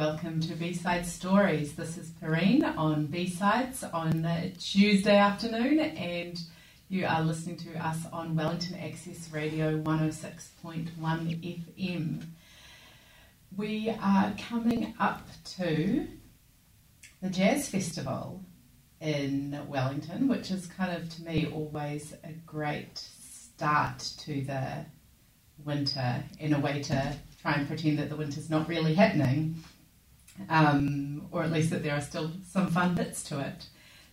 Welcome to B-Side Stories. This is Perrine on B-Sides on Tuesday afternoon, and you are listening to us on Wellington Access Radio 106.1 FM. We are coming up to the Jazz Festival in Wellington, which is kind of to me always a great start to the winter in a way to try and pretend that the winter's not really happening um, or at least that there are still some fun bits to it.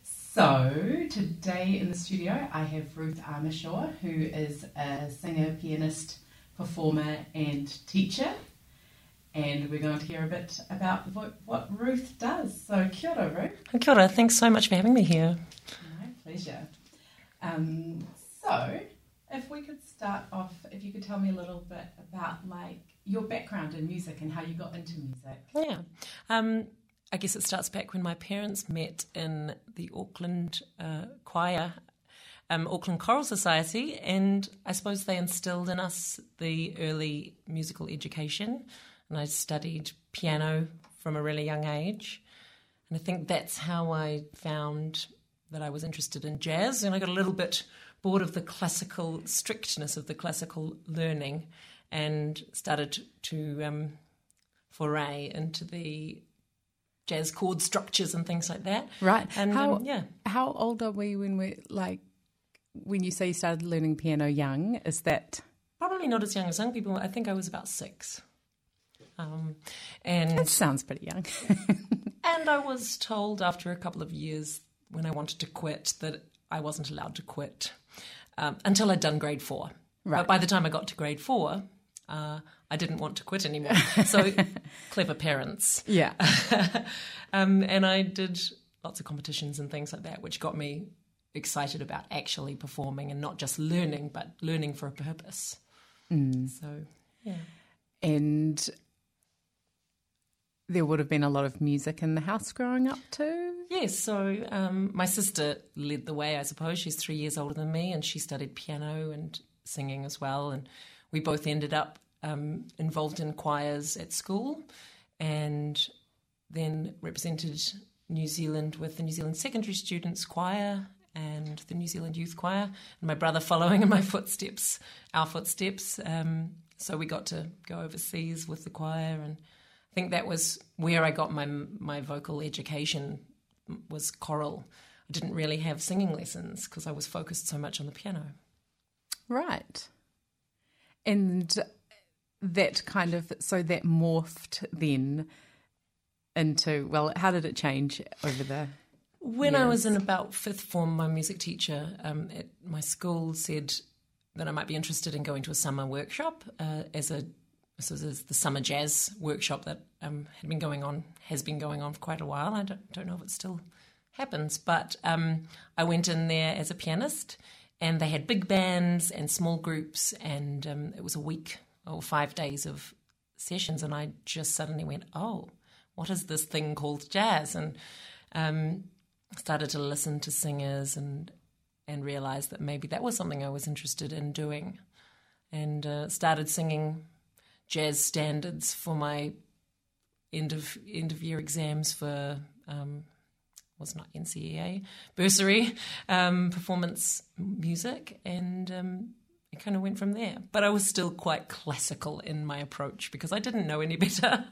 So, today in the studio, I have Ruth Armishaw, who is a singer, pianist, performer, and teacher. And we're going to hear a bit about what, what Ruth does. So, kia ora, Ruth. Kia ora. Thanks so much for having me here. My pleasure. Um, so, if we could start off, if you could tell me a little bit about like your background in music and how you got into music. Yeah. Um, I guess it starts back when my parents met in the Auckland uh, choir, um, Auckland Choral Society, and I suppose they instilled in us the early musical education. And I studied piano from a really young age. And I think that's how I found that I was interested in jazz. And I got a little bit bored of the classical strictness of the classical learning and started to um, foray into the jazz chord structures and things like that. Right. And how, um, yeah. How old are we when we're like when you say you started learning piano young? Is that probably not as young as young people? I think I was about six. Um, and that sounds pretty young. and I was told after a couple of years when I wanted to quit that I wasn't allowed to quit um, until I'd done grade four. Right. But by the time I got to grade four, uh, I didn't want to quit anymore. So clever parents. Yeah. um, and I did lots of competitions and things like that, which got me excited about actually performing and not just learning, but learning for a purpose. Mm. So, yeah. And there would have been a lot of music in the house growing up too? Yes, so um, my sister led the way, I suppose. She's three years older than me, and she studied piano and singing as well. And we both ended up um, involved in choirs at school and then represented New Zealand with the New Zealand Secondary Students Choir and the New Zealand Youth Choir, and my brother following in my footsteps, our footsteps. Um, so we got to go overseas with the choir, and I think that was where I got my my vocal education was choral. I didn't really have singing lessons because I was focused so much on the piano. Right. And that kind of, so that morphed then into, well, how did it change over the. When? I was in about fifth form, my music teacher um, at my school said that I might be interested in going to a summer workshop uh, as a this was the summer jazz workshop that um, had been going on has been going on for quite a while. I don't, don't know if it still happens, but um, I went in there as a pianist, and they had big bands and small groups, and um, it was a week or five days of sessions, and I just suddenly went, "Oh, what is this thing called jazz?" and um, started to listen to singers and and realized that maybe that was something I was interested in doing, and uh, started singing jazz standards for my end of end of year exams for um, was not NCEA bursary um, performance music, and um, it kind of went from there. But I was still quite classical in my approach because I didn't know any better.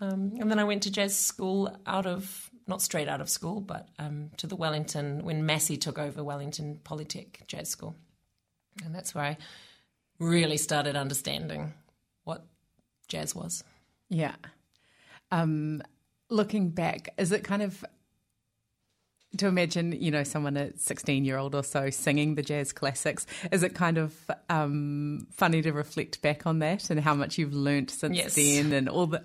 Um, and then I went to jazz school out of not straight out of school, but um, to the Wellington when Massey took over Wellington Polytech Jazz School, and that's where I really started understanding what jazz was. Yeah. Um, looking back, is it kind of to imagine, you know, someone at 16 year old or so singing the jazz classics, is it kind of um, funny to reflect back on that and how much you've learnt since Yes. then and all the.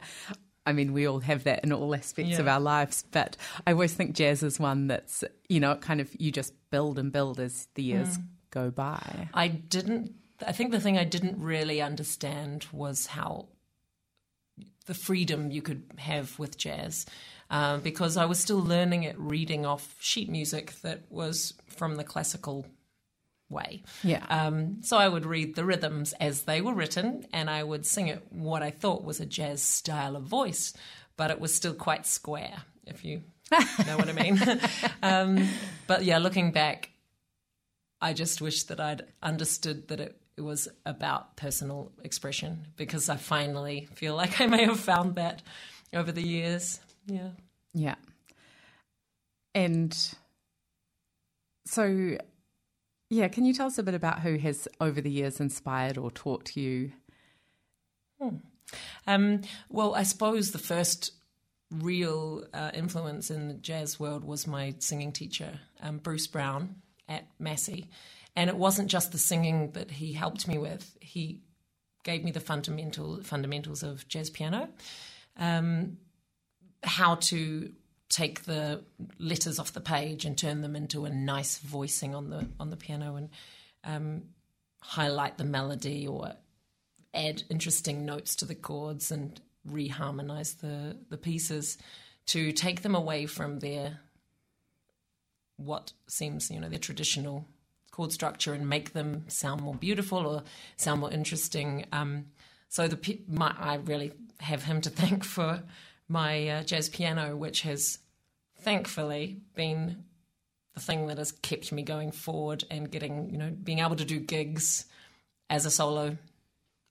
I mean, we all have that in all aspects of our lives, but I always think jazz is one that's, you know, kind of you just build and build as the years go by. I didn't. I think the thing I didn't really understand was how the freedom you could have with jazz, um, because I was still learning it reading off sheet music that was from the classical way. Yeah. Um, so I would read the rhythms as they were written, and I would sing it what I thought was a jazz style of voice, but it was still quite square, if you know what I mean. um, but yeah, looking back, I just wish that I'd understood that it, it was about personal expression because I finally feel like I may have found that over the years. Yeah. Yeah. And so, yeah, can you tell us a bit about who has over the years inspired or taught you? Um, well, I suppose the first real uh, influence in the jazz world was my singing teacher, um, Bruce Brown at Massey. And it wasn't just the singing that he helped me with. He gave me the fundamental fundamentals of jazz piano, um, how to take the letters off the page and turn them into a nice voicing on the on the piano and um, highlight the melody or add interesting notes to the chords and reharmonize the the pieces to take them away from their what seems you know their traditional chord structure and make them sound more beautiful or sound more interesting. Um, so the my, I really have him to thank for my uh, jazz piano, which has thankfully been the thing that has kept me going forward and getting you know being able to do gigs as a solo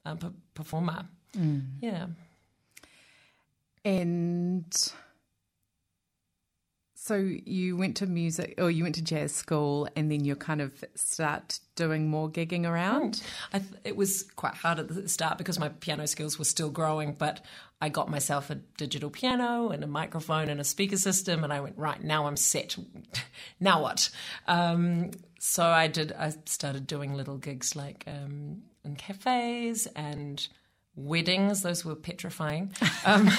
uh, p- performer. Mm. Yeah. And so you went to music or you went to jazz school and then you kind of start doing more gigging around? I th- it was quite hard at the start because my piano skills were still growing, but I got myself a digital piano and a microphone and a speaker system, and I went right now I'm set. now what? Um, so I did. I started doing little gigs like um, in cafes and weddings. Those were petrifying. Um,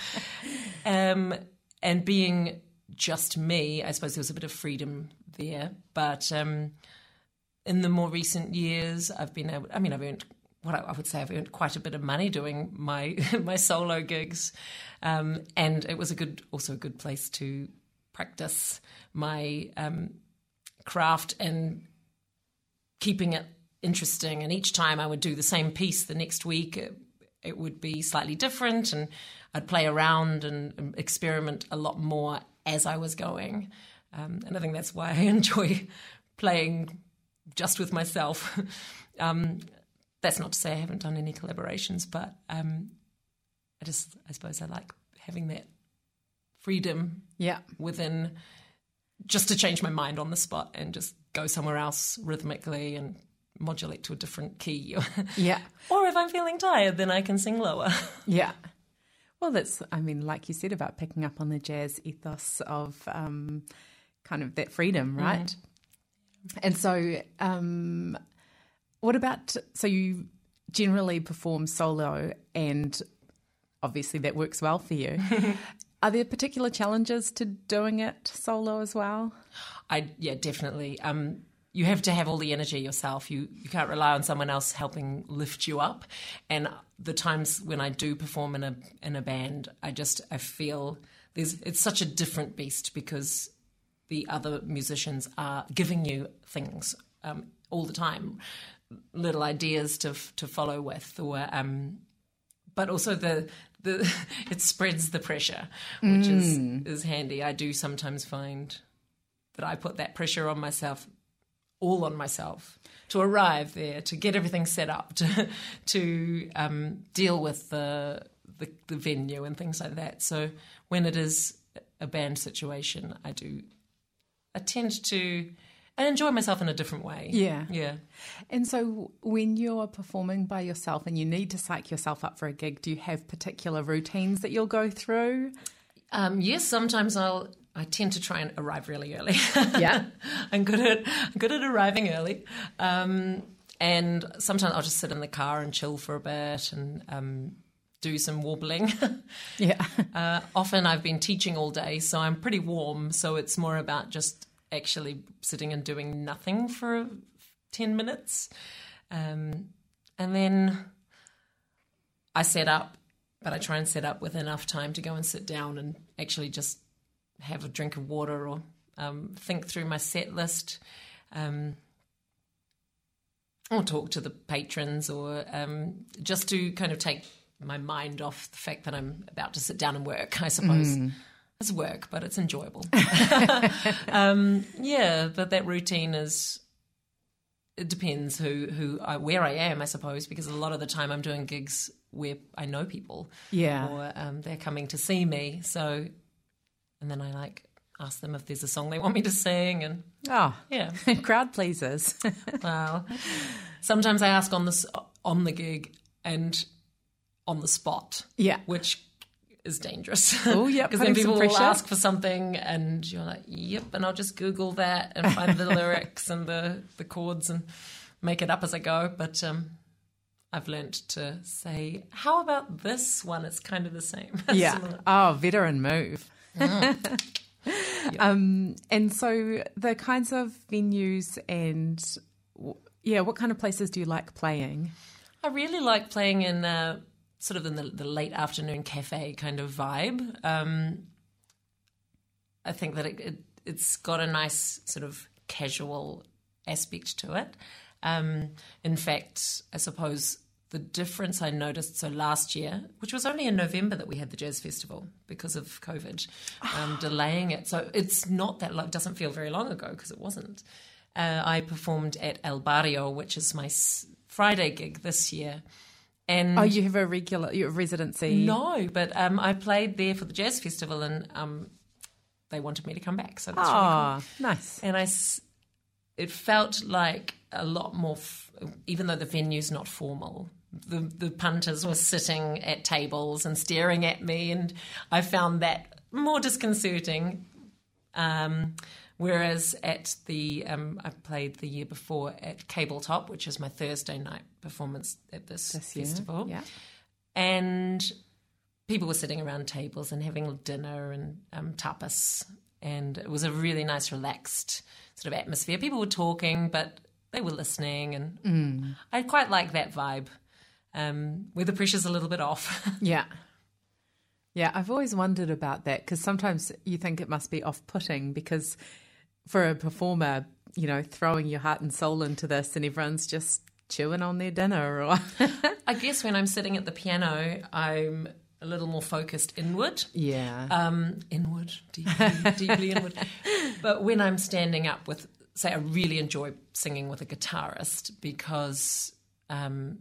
um, and being just me, I suppose there was a bit of freedom there. But um, in the more recent years, I've been able. I mean, I've earned what I would say I've earned quite a bit of money doing my my solo gigs, um, and it was a good, also a good place to practice my um, craft and keeping it interesting. And each time I would do the same piece the next week, it, it would be slightly different, and I'd play around and experiment a lot more as I was going. Um, and I think that's why I enjoy playing just with myself. um, that's not to say I haven't done any collaborations, but um, I just, I suppose I like having that freedom yeah. within just to change my mind on the spot and just go somewhere else rhythmically and modulate to a different key. yeah. Or if I'm feeling tired, then I can sing lower. yeah. Well, that's, I mean, like you said about picking up on the jazz ethos of um, kind of that freedom, right? Mm. And so, um, what about, so you generally perform solo and obviously that works well for you. Are there particular challenges to doing it solo as well? I, yeah, definitely. Um, you have to have all the energy yourself. You you can't rely on someone else helping lift you up. And the times when I do perform in a in a band, I just I feel there's it's such a different beast because the other musicians are giving you things um, all the time, little ideas to to follow with, or um, but also the the it spreads the pressure, which mm. is is handy. I do sometimes find that I put that pressure on myself all on myself to arrive there, to get everything set up, to to um, deal with the, the, the venue and things like that. So when it is a band situation, I do I tend to I enjoy myself in a different way. Yeah, yeah. And so when you're performing by yourself and you need to psych yourself up for a gig, do you have particular routines that you'll go through? Um, yes, sometimes I'll I tend to try and arrive really early. Yeah, I'm good at I'm good at arriving early. Um, and sometimes I'll just sit in the car and chill for a bit and um, do some warbling. yeah. Uh, often I've been teaching all day, so I'm pretty warm. So it's more about just actually sitting and doing nothing for ten minutes, um, and then I set up. But I try and set up with enough time to go and sit down and actually just have a drink of water or um, think through my set list. Um, or talk to the patrons, or um, just to kind of take my mind off the fact that I'm about to sit down and work. I suppose Mm. it's work, but it's enjoyable. um, yeah, but that routine is. It depends who who I, where I am, I suppose, because a lot of the time I'm doing gigs where I know people, Yeah. or um, they're coming to see me. So, and then I like ask them if there's a song they want me to sing, and Oh, yeah, crowd pleasers. well, sometimes I ask on the on the gig and on the spot, yeah. which is dangerous. Oh, yeah, because then people will ask for something, and you're like, "Yep," and I'll just Google that and find the lyrics and the the chords and make it up as I go. But um, I've learnt to say, "How about this one?" It's kind of the same. Yeah. Oh, veteran move. Um, and so the kinds of venues and yeah, what kind of places do you like playing? I really like playing in uh, sort of in the, the late afternoon cafe kind of vibe. Um, I think that it, it, it's got a nice sort of casual aspect to it. Um, in fact, I suppose the difference I noticed so last year, which was only in November that we had the jazz festival because of COVID, um, delaying it. So it's not that long, doesn't feel very long ago because it wasn't. Uh, I performed at El Barrio, which is my s- Friday gig this year. And Oh, you have a regular you have residency. no, but um, I played there for the jazz festival, and um, they wanted me to come back. So that's really cool. Oh, nice. And I, it felt like a lot more, f- even though the venue's not formal. The the punters were sitting at tables and staring at me, and I found that more disconcerting. Um, whereas at the um, I played the year before at Cable Top, which is my Thursday night performance at this, This year. festival Yeah. and people were sitting around tables and having dinner and um, tapas, and it was a really nice, relaxed sort of atmosphere. People were talking, but they were listening, and I quite like that vibe, um, where the pressure's a little bit off. Yeah. Yeah, I've always wondered about that because sometimes you think it must be off putting because for a performer, you know, throwing your heart and soul into this and everyone's just chewing on their dinner or. I guess when I'm sitting at the piano, I'm a little more focused inward. yeah. um, inward, deeply, deeply inward. But when I'm standing up with, say, I really enjoy singing with a guitarist because, um,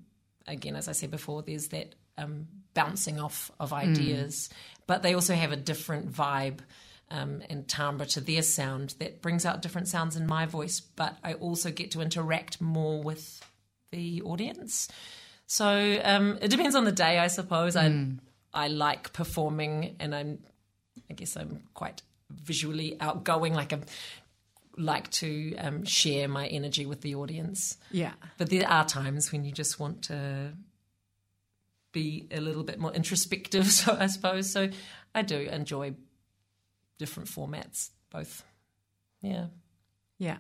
again, as I said before, there's that um, bouncing off of ideas, but they also have a different vibe. Um, and timbre to their sound that brings out different sounds in my voice, but I also get to interact more with the audience. So um, it depends on the day, I suppose. I I like performing, and I'm I guess I'm quite visually outgoing. Like I like to um, share my energy with the audience. yeah. But there are times when you just want to be a little bit more introspective. So I suppose so. I do enjoy different formats, both. Yeah. Yeah.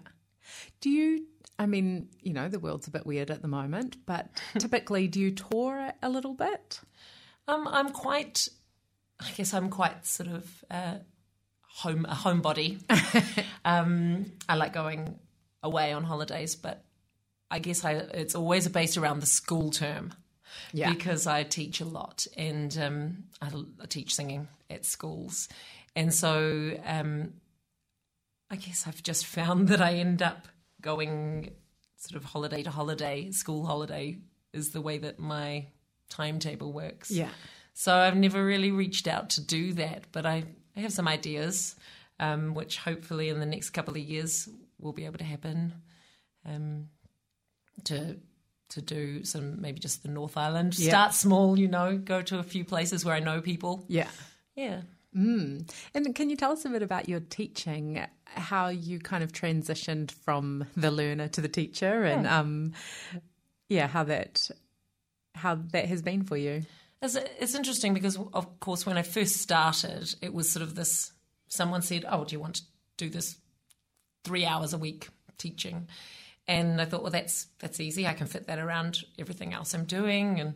Do you, I mean, you know, the world's a bit weird at the moment, but typically do you tour a little bit? Um, I'm quite. I guess I'm quite sort of uh, home a homebody. um, I like going away on holidays, but I guess I, it's always based around the school term. Yeah. because I teach a lot and um, I, I teach singing at schools, and so um, I guess I've just found that I end up going sort of holiday to holiday. School holiday is the way that my timetable works. Yeah. So I've never really reached out to do that, but I, I have some ideas, um, which hopefully in the next couple of years will be able to happen. Um, to to do some maybe just the North Island. Yeah. Start small, you know, go to a few places where I know people. Yeah. Yeah. Mm. And can you tell us a bit about your teaching, how you kind of transitioned from the learner to the teacher and um yeah, how that how that has been for you? It's, it's interesting because, of course, when I first started, it was sort of this someone said, Oh, do you want to do this three hours a week teaching? And I thought, well, that's that's easy. I can fit that around everything else I'm doing. And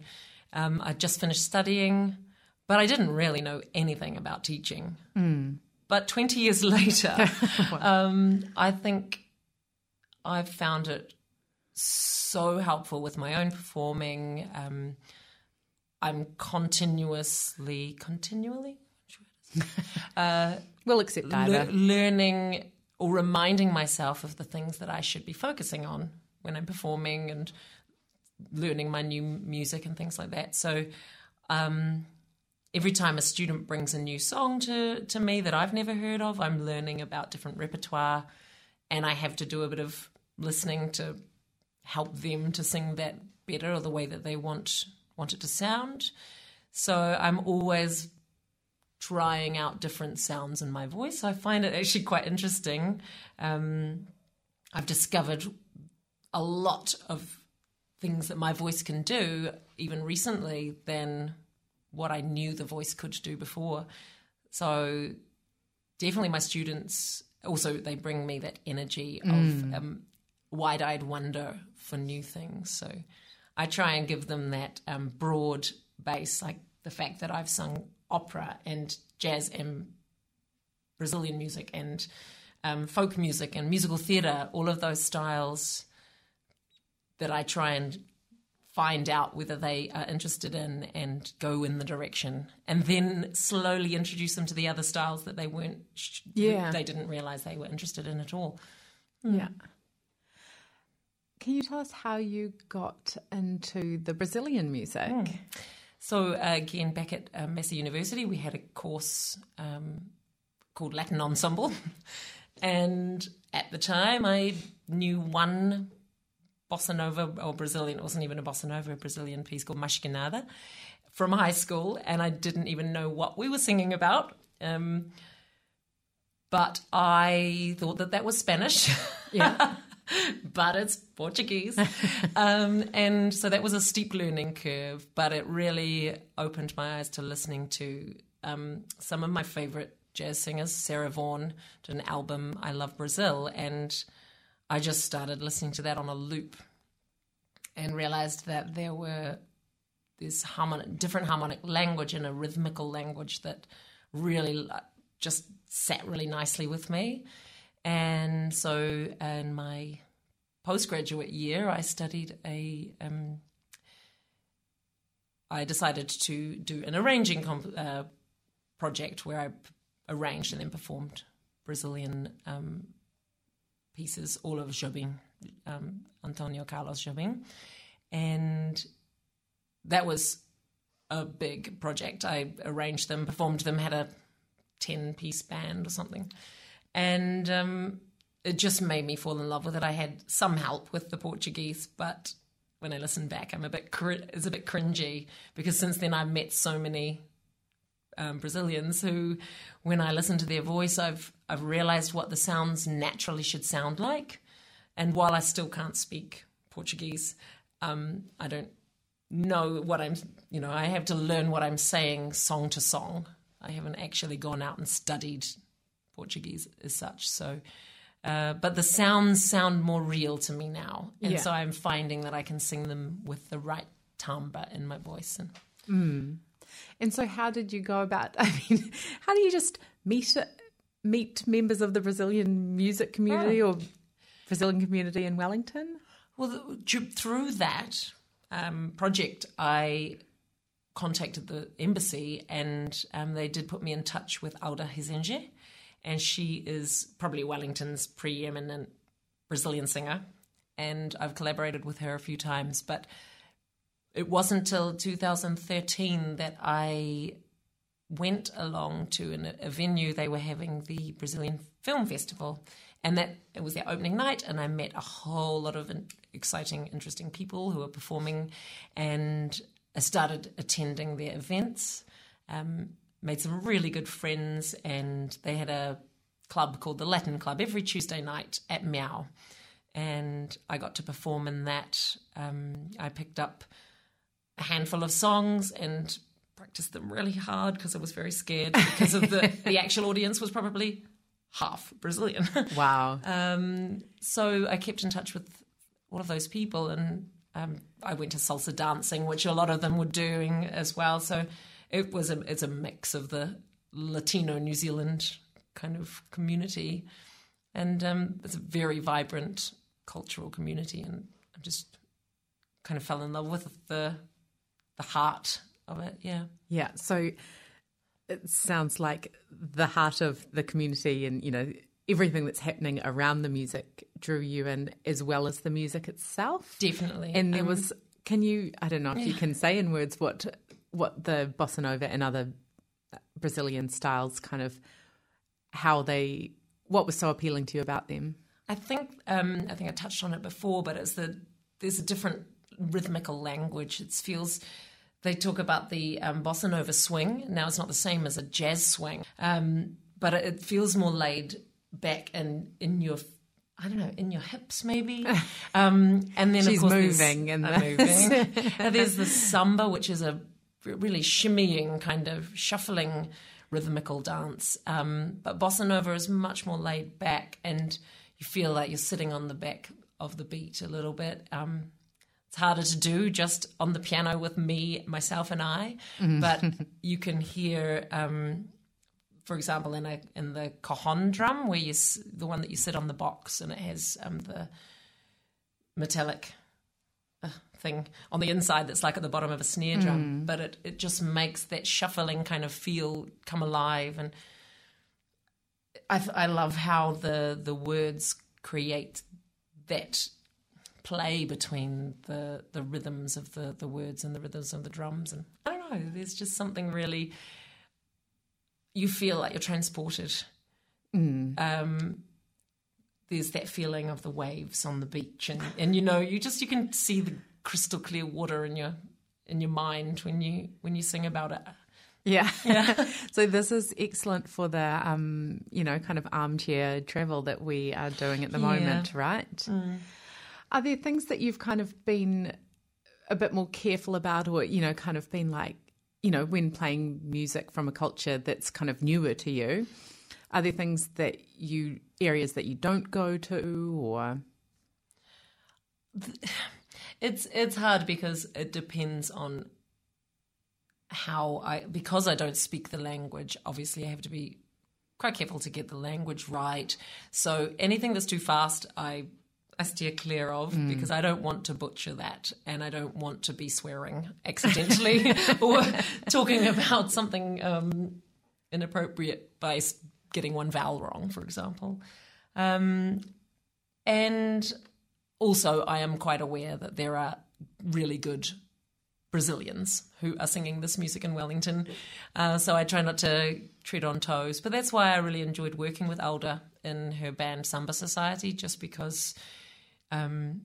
um, I just finished studying, but I didn't really know anything about teaching. But 20 years later, um, I think I've found it so helpful with my own performing. Um, I'm continuously, continually, uh, we'll accept either. Le- learning or reminding myself of the things that I should be focusing on when I'm performing and learning my new music and things like that. So, um, every time a student brings a new song to, to me that I've never heard of, I'm learning about different repertoire and I have to do a bit of listening to help them to sing that better or the way that they want want it to sound. So I'm always trying out different sounds in my voice. I find it actually quite interesting. Um, I've discovered a lot of things that my voice can do even recently than what I knew the voice could do before. So definitely my students also they bring me that energy of mm. Um, wide-eyed wonder for new things. So I try and give them that um, broad base, like the fact that I've sung opera and jazz and Brazilian music and um, folk music and musical theatre, all of those styles that I try and find out whether they are interested in and go in the direction and then slowly introduce them to the other styles that they weren't yeah. they didn't realize they were interested in at all. Yeah can you tell us how you got into the brazilian music mm. so uh, again back at uh, University we had a course um, called Latin Ensemble and at the time I knew one bossa nova or Brazilian, it wasn't even a bossa nova, a Brazilian piece called Mais Que Nada from high school, and I didn't even know what we were singing about. Um, but I thought that that was Spanish. Yeah. but it's Portuguese. um, and so that was a steep learning curve, but it really opened my eyes to listening to um, some of my favorite jazz singers. Sarah Vaughan did an album, I Love Brazil, and I just started listening to that on a loop and realized that there were this harmonic, different harmonic language and a rhythmical language that really just sat really nicely with me. And so, in my postgraduate year, I studied a. Um, I decided to do an arranging comp- uh, project where I arranged and then performed Brazilian um, pieces, all of Jobim, um, Antonio Carlos Jobim. And that was a big project. I arranged them, performed them, had a 10 piece band or something. And um, it just made me fall in love with it. I had some help with the Portuguese, but when I listen back, I'm a bit it's a bit cringy because since then I've met so many um, Brazilians who, when I listen to their voice, I've I've realized what the sounds naturally should sound like. And while I still can't speak Portuguese, um, I don't know what I'm. You know, I have to learn what I'm saying song to song. I haven't actually gone out and studied Portuguese as such. So. Uh, but the sounds sound more real to me now, and yeah. so I'm finding that I can sing them with the right timbre in my voice. And mm. And so, how did you go about? I mean, how do you just meet meet members of the Brazilian music community oh. or Brazilian community in Wellington? Well, through that um, project, I contacted the embassy, and um, they did put me in touch with Alda Rezende, and she is probably Wellington's preeminent Brazilian singer. And I've collaborated with her a few times, but it wasn't until 2013 that I went along to an, a venue they were having the Brazilian Film Festival, and that it was their opening night, and I met a whole lot of exciting, interesting people who were performing, and I started attending their events. Um, made some really good friends, and they had a club called the Latin Club every Tuesday night at Meow, and I got to perform in that. Um, I picked up a handful of songs and practiced them really hard because I was very scared because of the the actual audience was probably half Brazilian. Wow. um, so I kept in touch with all of those people, and um, I went to salsa dancing, which a lot of them were doing as well. So it was a it's a mix of the Latino New Zealand kind of community, and um, it's a very vibrant cultural community, and I just kind of fell in love with the the heart of it. Yeah. Yeah. So it sounds like the heart of the community and, you know, everything that's happening around the music drew you in as well as the music itself. Definitely. And there um, was can you I don't know if yeah. you can say in words what what the bossa nova and other Brazilian styles kind of how they what was so appealing to you about them? I think um, I think I touched on it before, but it's the there's a different rhythmical language. It feels they talk about the um, bossa nova swing. Now it's not the same as a jazz swing, um, but it feels more laid back and in your I don't know, in your hips maybe. Um, and then She's of course moving and moving. there's the samba, which is a really shimmying kind of shuffling rhythmical dance. Um, but bossa nova is much more laid back, and you feel like you're sitting on the back of the beat a little bit. Um, it's harder to do just on the piano with me, myself, and I, mm. but you can hear. Um, for example, in a in the cajon drum, where you the one that you sit on the box and it has um, the metallic thing on the inside that's like at the bottom of a snare drum, mm. but it, it just makes that shuffling kind of feel come alive. And I, I love how the, the words create that play between the, the rhythms of the, the words and the rhythms of the drums. And I don't know, there's just something really, you feel like you're transported. Mm. Um, there's that feeling of the waves on the beach and, and you know you just you can see the crystal clear water in your in your mind when you when you sing about it. Yeah. yeah. so this is excellent for the um, you know, kind of armchair travel that we are doing at the yeah. moment, right? Mm. Are there things that you've kind of been a bit more careful about or, you know, kind of been like, you know, when playing music from a culture that's kind of newer to you? Are there things that you areas that you don't go to or it's it's hard because it depends on how I because I don't speak the language. Obviously, I have to be quite careful to get the language right. So anything that's too fast, I I steer clear of mm. because I don't want to butcher that and I don't want to be swearing accidentally or talking about something um, inappropriate by getting one vowel wrong, for example. Um, and also, I am quite aware that there are really good Brazilians who are singing this music in Wellington. Uh, so I try not to tread on toes. But that's why I really enjoyed working with Alda in her band Samba Society, just because um,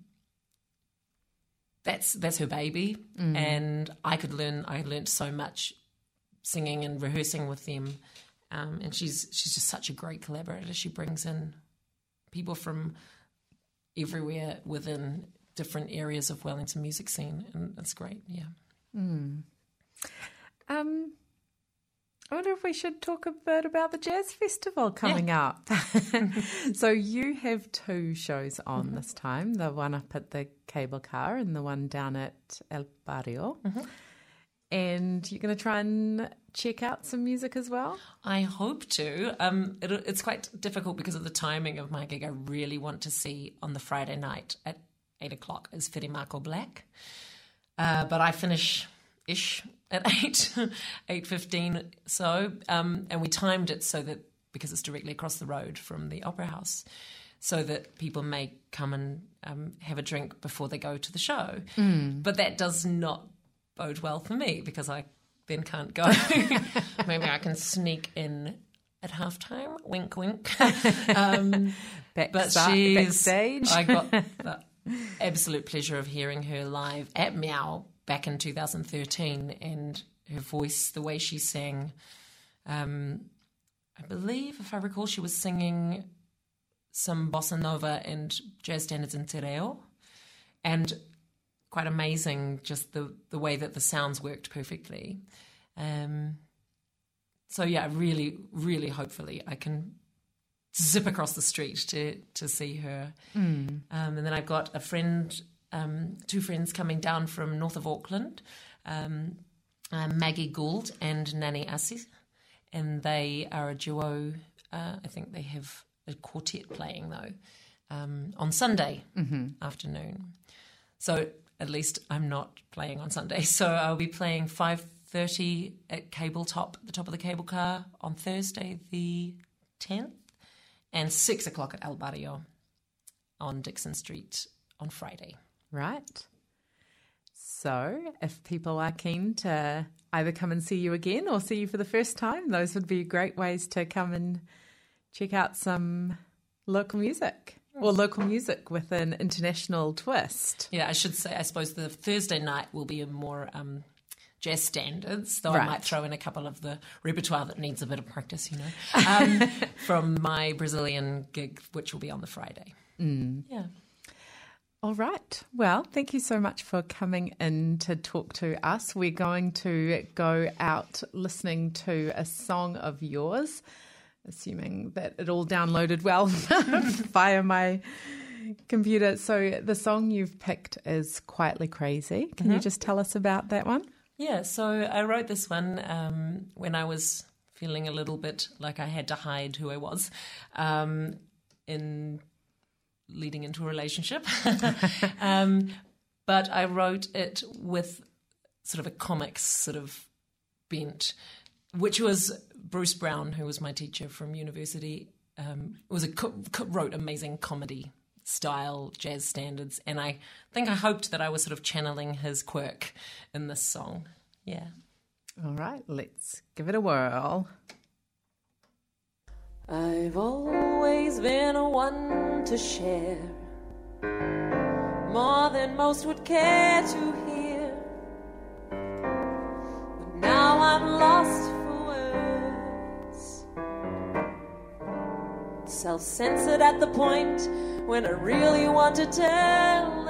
that's that's her baby, mm. and I could learn. I learned so much singing and rehearsing with them. Um, and she's she's just such a great collaborator. She brings in people from everywhere within different areas of Wellington music scene, and that's great. Yeah. Mm. Um, I wonder if we should talk a bit about the Jazz Festival coming yeah. up. so you have two shows on mm-hmm. this time: the one up at the cable car and the one down at El Barrio. Mm-hmm. And you're going to try and check out some music as well? I hope to. Um, it, it's quite difficult because of the timing of my gig. I really want to see on the Friday night at eight o'clock is Whirimako Black, uh, but I finish ish at eight, eight fifteen. So, um, and we timed it so that because it's directly across the road from the Opera House, so that people may come and um, have a drink before they go to the show. Mm. But that does not bode well for me because I then can't go. Maybe I can sneak in at halftime. Wink, wink. Um, but she's, backstage. I got the absolute pleasure of hearing her live at Meow back in 2013, and her voice, the way she sang. Um, I believe, if I recall, she was singing some bossa nova and jazz standards in te reo. And quite amazing just the the way that the sounds worked perfectly. Um, so yeah, really, really, hopefully, I can zip across the street to to see her. Mm. Um, and then I've got a friend, um, two friends coming down from north of Auckland, um, uh, Maggie Gould and Nani Assis, and they are a duo. Uh, I think they have a quartet playing though um, on Sunday mm-hmm. afternoon. So at least I'm not playing on Sunday. So I'll be playing 5.30 at Cable Top, the top of the cable car, on Thursday the 10th, and 6 o'clock at El Barrio on Dixon Street on Friday. Right. So, if people are keen to either come and see you again or see you for the first time, those would be great ways to come and check out some local music or local music with an international twist. Yeah, I should say, I suppose the Thursday night will be a more um, jazz standards, though Right. I might throw in a couple of the repertoire that needs a bit of practice, you know, um, from my Brazilian gig, which will be on the Friday. Yeah. All right. Well, thank you so much for coming in to talk to us. We're going to go out listening to a song of yours, assuming that it all downloaded well via my computer. So, the song you've picked is Quietly Crazy. Can you just tell us about that one? Yeah, so I wrote this one um, when I was feeling a little bit like I had to hide who I was um, in leading into a relationship. um, but I wrote it with sort of a comics sort of bent, which was Bruce Brown, who was my teacher from university, um, was a co- co- wrote amazing comedy style jazz standards, and I think I hoped that I was sort of channeling his quirk in this song. Yeah. All right, let's give it a whirl. I've always been a one to share more than most would care to hear. But now I'm lost Self censored at the point when I really want to tell